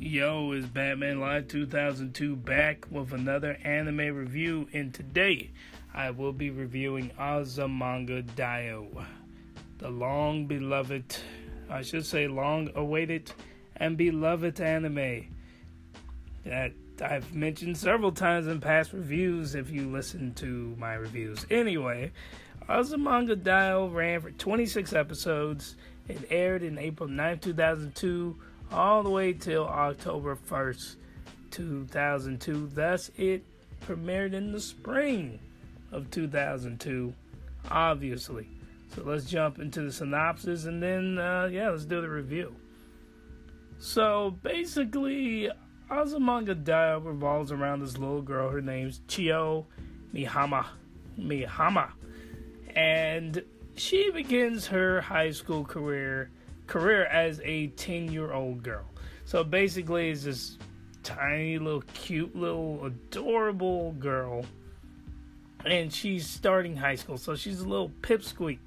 Yo, is Batman Live 2002 back with another anime review, and today I will be reviewing Azumanga Daioh, the long beloved, I should say long awaited and beloved anime that I've mentioned several times in past reviews if you listen to my reviews. Anyway, Azumanga Daioh ran for 26 episodes. It aired in April 9, 2002 all the way till October 1st, 2002. Thus, it premiered in the spring of 2002, obviously. So let's jump into the synopsis and then, uh, yeah, let's do the review. So basically, Azumanga Daioh revolves around this little girl. Her name's Chiyo Mihama. Mihama. And she begins her high school career career as a 10 year old girl. So basically, it's this tiny little cute little adorable girl. And she's starting high school. So she's a little pipsqueak.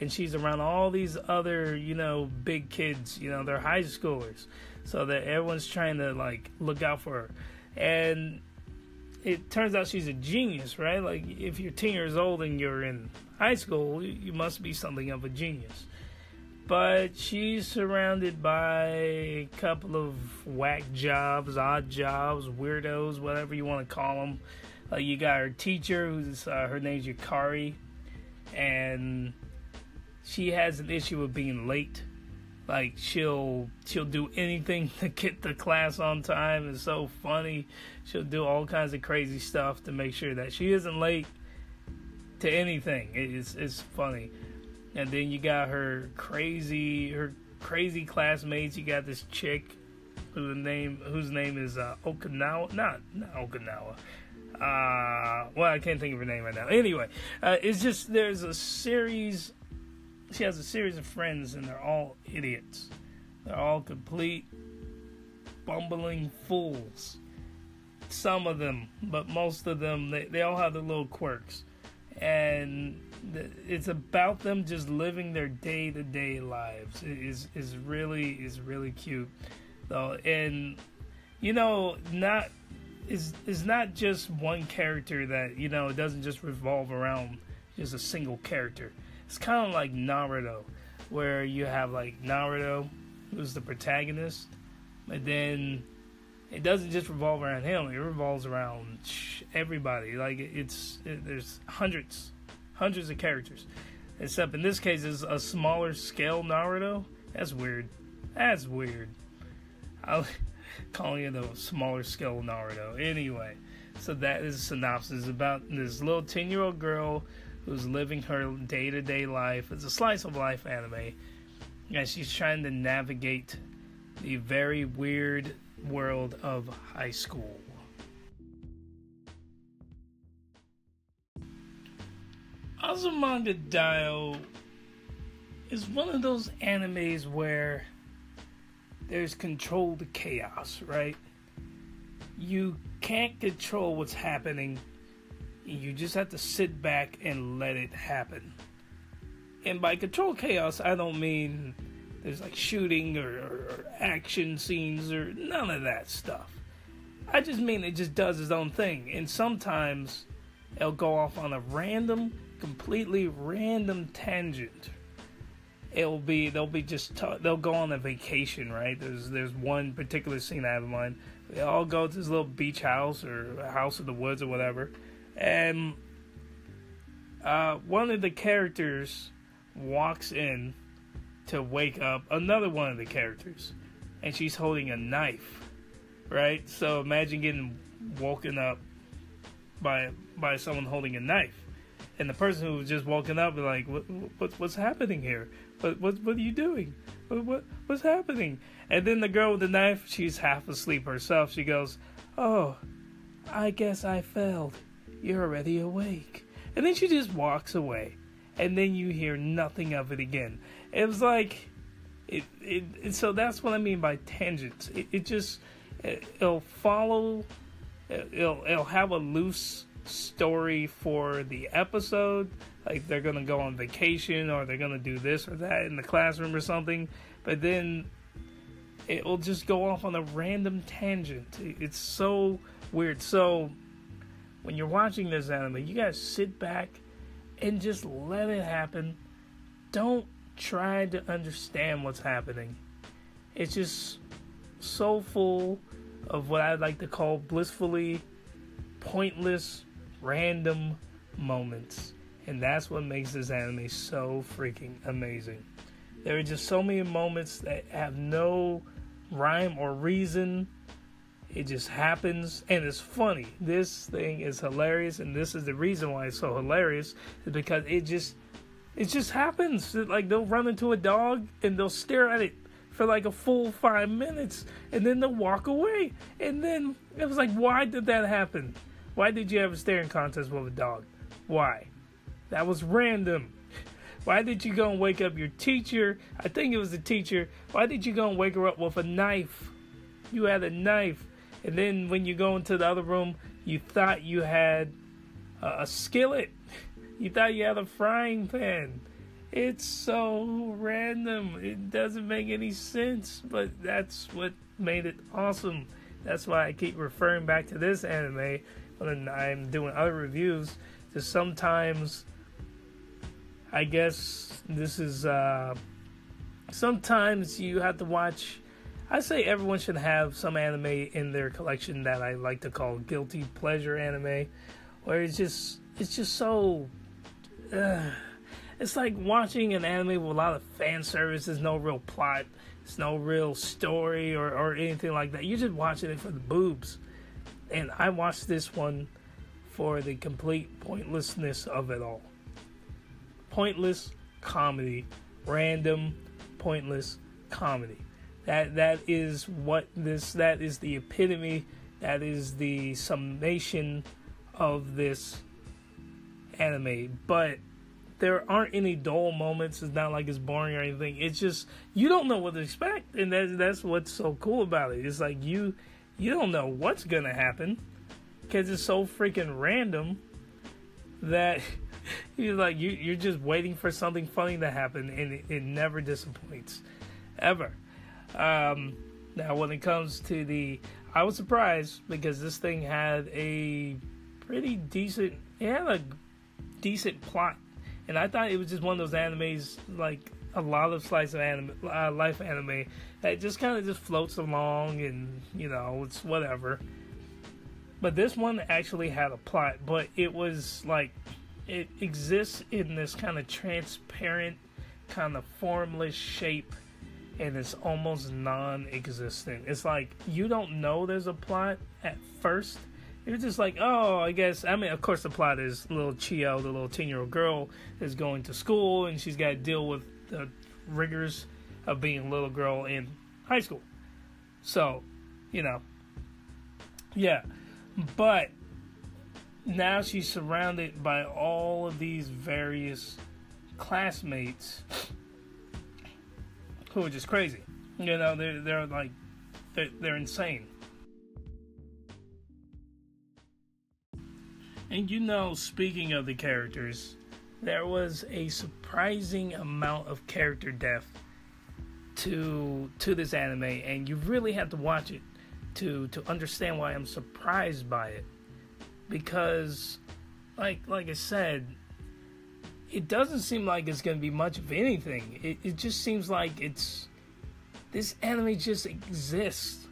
And she's around all these other, you know, big kids. You know, they're high schoolers. So that everyone's trying to, like, look out for her. And it turns out she's a genius, right? Like, if you're 10 years old and you're in high school, you must be something of a genius but she's surrounded by a couple of whack jobs, odd jobs, weirdos, whatever you want to call them. Uh, you got her teacher, who's uh, her name's Yukari, and she has an issue with being late. Like she'll she'll do anything to get the class on time. It's so funny. She'll do all kinds of crazy stuff to make sure that she isn't late to anything. It's it's funny and then you got her crazy her crazy classmates. You got this chick whose name whose name is uh, Okinawa, not not Okinawa. Uh, well, I can't think of her name right now. Anyway, uh, it's just there's a series. She has a series of friends, and they're all idiots. They're all complete bumbling fools. Some of them, but most of them, they, they all have their little quirks. And it's about them just living their day to day lives. Is is really is really cute though, and you know not is is not just one character that you know it doesn't just revolve around just a single character. It's kind of like Naruto, where you have like Naruto, who's the protagonist, and then it doesn't just revolve around him. It revolves around everybody. Like it's it, there's hundreds hundreds of characters. Except in this case, it's a smaller scale Naruto. That's weird. That's weird. I'm calling it a smaller scale Naruto. Anyway, so that is a synopsis about this little 10 year old girl who's living her day to day life. It's a slice of life anime. And she's trying to navigate the very weird world of high school. Azumanga Daioh is one of those animes where there's controlled chaos, right? You can't control what's happening. You just have to sit back and let it happen. And by control chaos, I don't mean there's like shooting or, or, or action scenes or none of that stuff. I just mean it just does its own thing. And sometimes it'll go off on a random completely random tangent. It'll be they'll be just t- they'll go on a vacation, right? There's there's one particular scene I have in mind. They all go to this little beach house or house in the woods or whatever, and uh, one of the characters walks in to wake up another one of the characters, and she's holding a knife, right? So imagine getting woken up by by someone holding a knife and the person who was just woken up was like, what, what, what's happening here? What, what, what are you doing? What, what, what's happening? And then the girl with the knife, she's half asleep herself. She goes, oh, I guess I failed. You're already awake. And then she just walks away. And then you hear nothing of it again. It was like, it, it, so that's what I mean by tangents. It, it just, it, it'll follow, it'll, it'll have a loose story for the episode. Like they're gonna go on vacation or they're gonna do this or that in the classroom or something. But then it will just go off on a random tangent. It's so weird. So when you're watching this anime, you guys sit back and just let it happen. Don't try to understand what's happening. It's just so full of what I'd like to call blissfully pointless, random moments. And that's what makes this anime so freaking amazing. There are just so many moments that have no rhyme or reason. It just happens and it's funny. This thing is hilarious and this is the reason why it's so hilarious is because it just it just happens. Like they'll run into a dog and they'll stare at it for like a full five minutes and then they'll walk away. And then it was like, why did that happen? Why did you have a staring contest with a dog? Why? That was random. Why did you go and wake up your teacher? I think it was the teacher. Why did you go and wake her up with a knife? You had a knife. And then when you go into the other room, you thought you had a, skillet. You thought you had a frying pan. It's so random. It doesn't make any sense, but that's what made it awesome. That's why I keep referring back to this anime when I'm doing other reviews. Because sometimes, I guess this is. Uh, sometimes you have to watch. I say everyone should have some anime in their collection that I like to call guilty pleasure anime, where it's just it's just so. Uh, it's like watching an anime with a lot of fan service. There's no real plot. There's no real story or, or anything like that. You're just watching it for the boobs. And I watched this one for the complete pointlessness of it all. Pointless comedy. Random, pointless comedy. That that is what this that is the epitome, that is the summation of this anime. But there aren't any dull moments. It's not like it's boring or anything. It's just you don't know what to expect, and that's that's what's so cool about it. It's like you you don't know what's gonna happen because it's so freaking random that you're like you you're just waiting for something funny to happen, and it, it never disappoints ever. Um, now, when it comes to the, I was surprised because this thing had a pretty decent, it had a decent plot and I thought it was just one of those animes like a lot of slice of anime, uh, life anime that just kind of just floats along and you know it's whatever. But this one actually had a plot, but it was like it exists in this kind of transparent, kind of formless shape, and it's almost non-existent. It's like you don't know there's a plot at first you're just like, oh, I guess. I mean, of course, the plot is little Chiyo, the little 10 year old girl, is going to school and she's got to deal with the rigors of being a little girl in high school. So, you know, yeah. But now she's surrounded by all of these various classmates who are just crazy. You know, they're, they're like, they're, they're insane. And you know, speaking of the characters, there was a surprising amount of character death to to this anime, and you really have to watch it to to understand why I'm surprised by it. Because, like like I said, it doesn't seem like it's going to be much of anything. It it just seems like it's this anime just exists,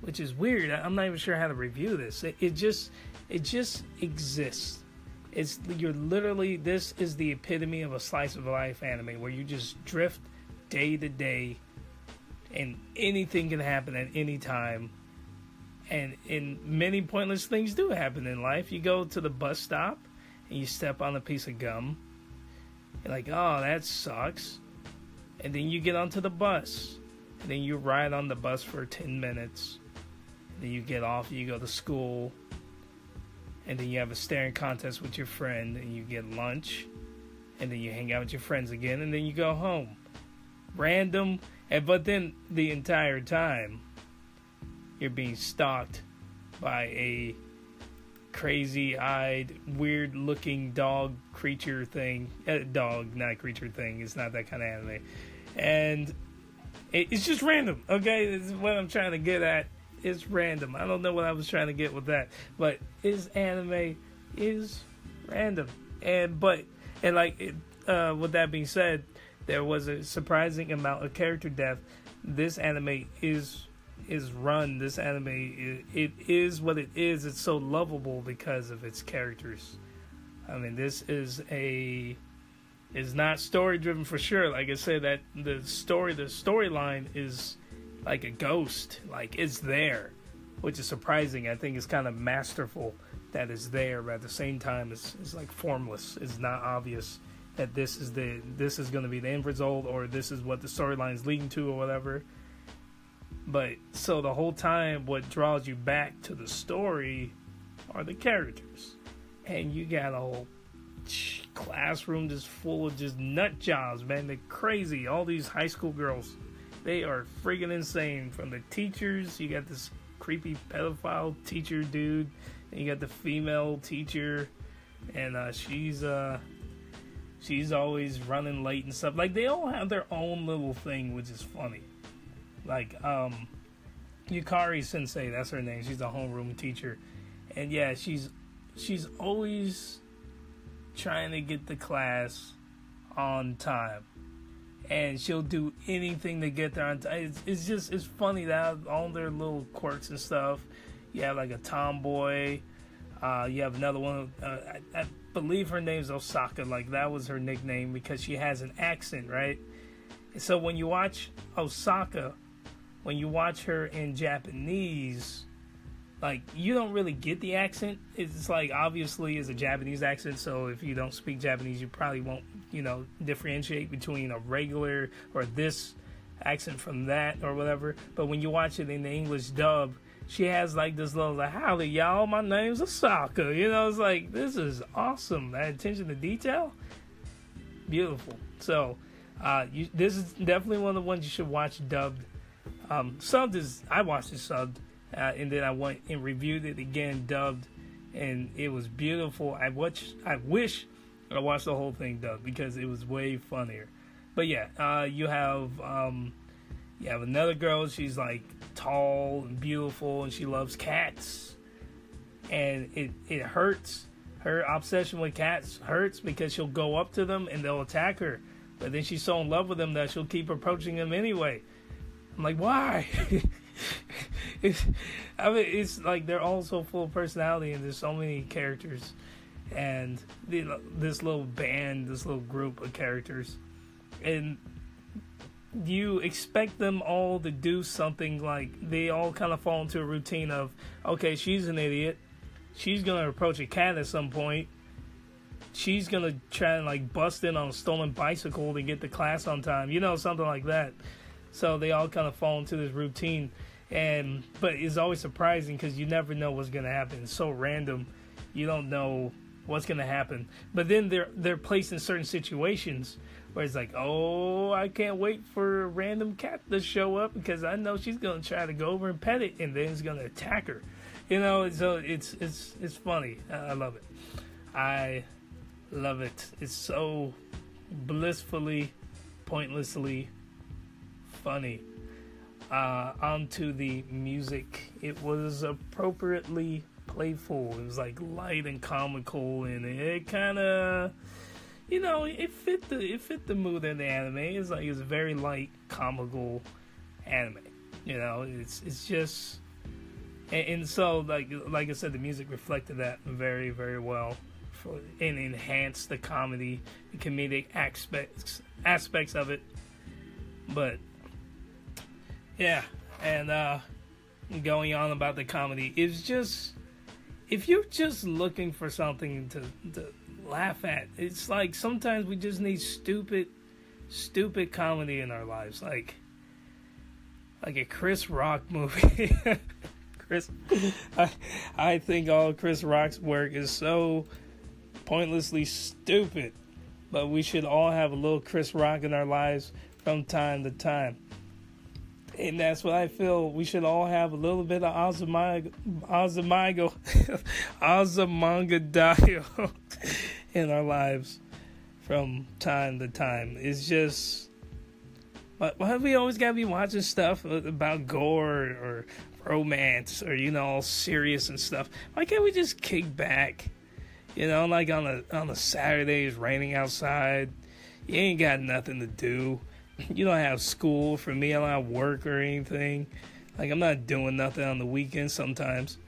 which is weird. I'm not even sure how to review this. It, it just it just exists. It's you're literally this is the epitome of a slice of life anime where you just drift day to day and anything can happen at any time. And in many pointless things do happen in life. You go to the bus stop and you step on a piece of gum. You're like, oh, that sucks. And then you get onto the bus. And then you ride on the bus for 10 minutes. And then you get off, you go to school and then you have a staring contest with your friend, and you get lunch, and then you hang out with your friends again, and then you go home. Random, and but then the entire time you're being stalked by a crazy-eyed, weird-looking dog creature thing. Uh, dog, not creature thing. It's not that kind of anime, and It, it's just random. Okay, this is what I'm trying to get at. It's random. I don't know what I was trying to get with that, but is anime is random. And but and like it, uh, with that being said, there was a surprising amount of character death. This anime is is run. This anime it, it is what it is. It's so lovable because of its characters. I mean, this is a is not story driven for sure. Like I said, that the story the storyline is like a ghost. Like it's there, which is surprising. I think it's kind of masterful that it's there, but at the same time, it's it's like formless. It's not obvious that this is the this is going to be the end result or this is what the storyline is leading to or whatever. But so the whole time, what draws you back to the story are the characters, and you got a whole classroom just full of just nut jobs, man. They're crazy. All these high school girls, they are freaking insane. From the teachers, you got this creepy pedophile teacher dude, and you got the female teacher, and uh, she's uh she's always running late and stuff. Like they all have their own little thing, which is funny. Like um, Yukari Sensei, that's her name. She's a homeroom teacher, and yeah, she's she's always trying to get the class on time, and she'll do anything to get there on time. It's, it's just it's funny that all their little quirks and stuff. You have like a tomboy. Uh, you have another one. Uh, I, I believe her name's Osaka. Like that was her nickname because she has an accent, right? So when you watch Osaka, when you watch her in Japanese, like you don't really get the accent. It's like obviously it's a Japanese accent, so if you don't speak Japanese, you probably won't, you know, differentiate between a regular or this accent from that or whatever. But when you watch it in the English dub, she has like this little like, howdy y'all, my name's Osaka. You know, it's like this is awesome. That attention to detail, beautiful. So, uh, you, this is definitely one of the ones you should watch dubbed um, subbed is I watched it subbed, uh, and then I went and reviewed it again dubbed, and it was beautiful. I watched. I wish I watched the whole thing dubbed because it was way funnier. But yeah, uh, you have um, you have another girl. She's like tall and beautiful, and she loves cats, and it it hurts. Her obsession with cats hurts because she'll go up to them and they'll attack her. But then she's so in love with them that she'll keep approaching them anyway. I'm like, why? it's, I mean, it's like they're all so full of personality, and there's so many characters, and the, this little band, this little group of characters, and you expect them all to do something like they all kind of fall into a routine of, okay, she's an idiot, she's gonna approach a cat at some point, she's gonna try and like bust in on a stolen bicycle to get to class on time, you know, something like that so they all kind of fall into this routine, and but it's always surprising because you never know what's gonna happen. It's so random, you don't know what's gonna happen. But then they're they're placed in certain situations where it's like, oh, I can't wait for a random cat to show up because I know she's gonna try to go over and pet it, and then it's gonna attack her. You know, so it's it's it's funny. I love it. I love it. It's so blissfully, pointlessly funny. Uh, onto the music, it was appropriately playful. It was like light and comical, and it kind of, you know, it fit the it fit the mood of the anime. It's like it's a very light, comical anime. You know, it's it's just, and, and so like like I said, the music reflected that very very well, for, and enhanced the comedy, the comedic aspects aspects of it. But yeah, and uh, going on about the comedy is just if you're just looking for something to, to laugh at, it's like sometimes we just need stupid, stupid comedy in our lives, like like a Chris Rock movie. Chris, I, I think all Chris Rock's work is so pointlessly stupid, but we should all have a little Chris Rock in our lives from time to time and that's what I feel. We should all have a little bit of Azumanga, Azumanga in our lives from time to time. It's just But why we always gotta be watching stuff about gore or romance or you know all serious and stuff? Why can't we just kick back? You know, like on a on a Saturday, it's raining outside. You ain't got nothing to do. You don't have school. For me, I don't have work or anything. Like I'm not doing nothing on the weekends sometimes.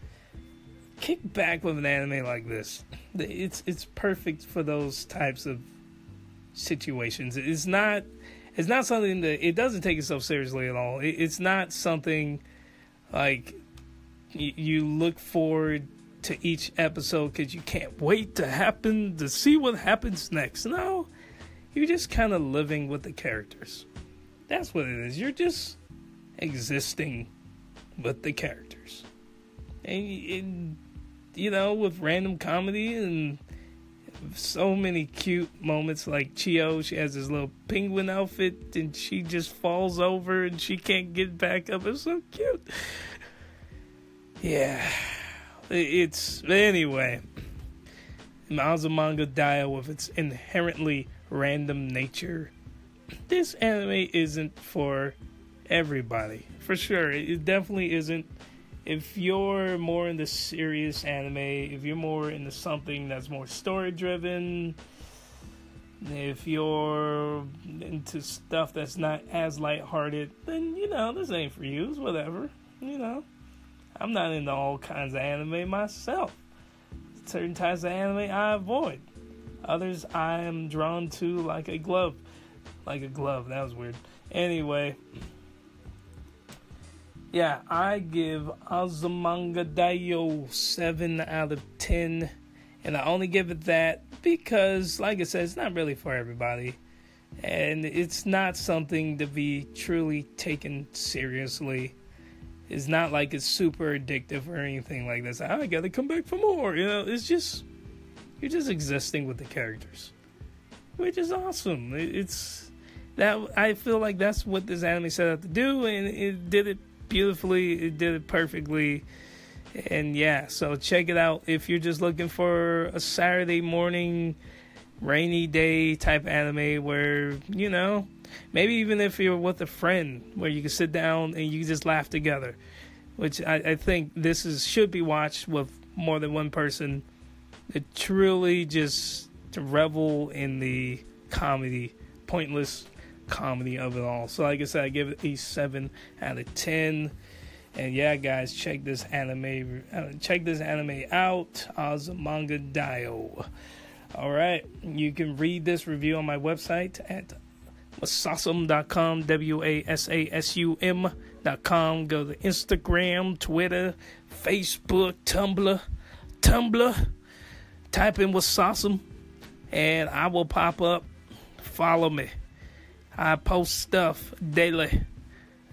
Kick back with an anime like this. It's it's perfect for those types of situations. It's not it's not something that it doesn't take itself seriously at all. It, it's not something like you, you look forward to each episode because you can't wait to happen to see what happens next. No, you're just kind of living with the characters. That's what it is. You're just existing with the characters, and, and you know, with random comedy and so many cute moments like Chiyo, she has this little penguin outfit and she just falls over and she can't get back up. It's so cute. Yeah. It's anyway. Azumanga Daioh with its inherently random nature. This anime isn't for everybody. For sure. It definitely isn't if you're more into serious anime, if you're more into something that's more story driven, if you're into stuff that's not as lighthearted, then you know this ain't for you. It's whatever. You know, I'm not into all kinds of anime myself. Certain types of anime I avoid. Others I am drawn to like a glove. Like a glove. That was weird. Anyway, yeah, I give Azumanga Daioh 7 out of 10. And I only give it that because, like I said, it's not really for everybody. And it's not something to be truly taken seriously. It's not like it's super addictive or anything like this. I gotta come back for more. You know, it's just, you're just existing with the characters, which is awesome. It's that, I feel like that's what this anime set out to do, and it did it beautifully. It did it perfectly. And yeah, so check it out if you're just looking for a Saturday morning rainy day type anime where, you know, maybe even if you're with a friend where you can sit down and you can just laugh together. Which I, I think this is should be watched with more than one person. It truly just to revel in the comedy, pointless comedy of it all. So, like I said, I give it a seven out of ten. And yeah, guys, check this anime. Uh, check this anime out. Azumanga Daioh. All right, you can read this review on my website at wasasum.com. W A S A S U M.com. Go to Instagram, Twitter, Facebook, Tumblr, Tumblr. Type in Wasasum, and I will pop up. Follow me. I post stuff daily,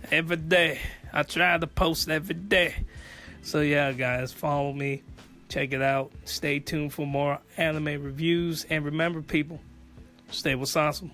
every day. I try to post every day. So, yeah, guys, follow me. Check it out. Stay tuned for more anime reviews. And remember, people, stay with awesome.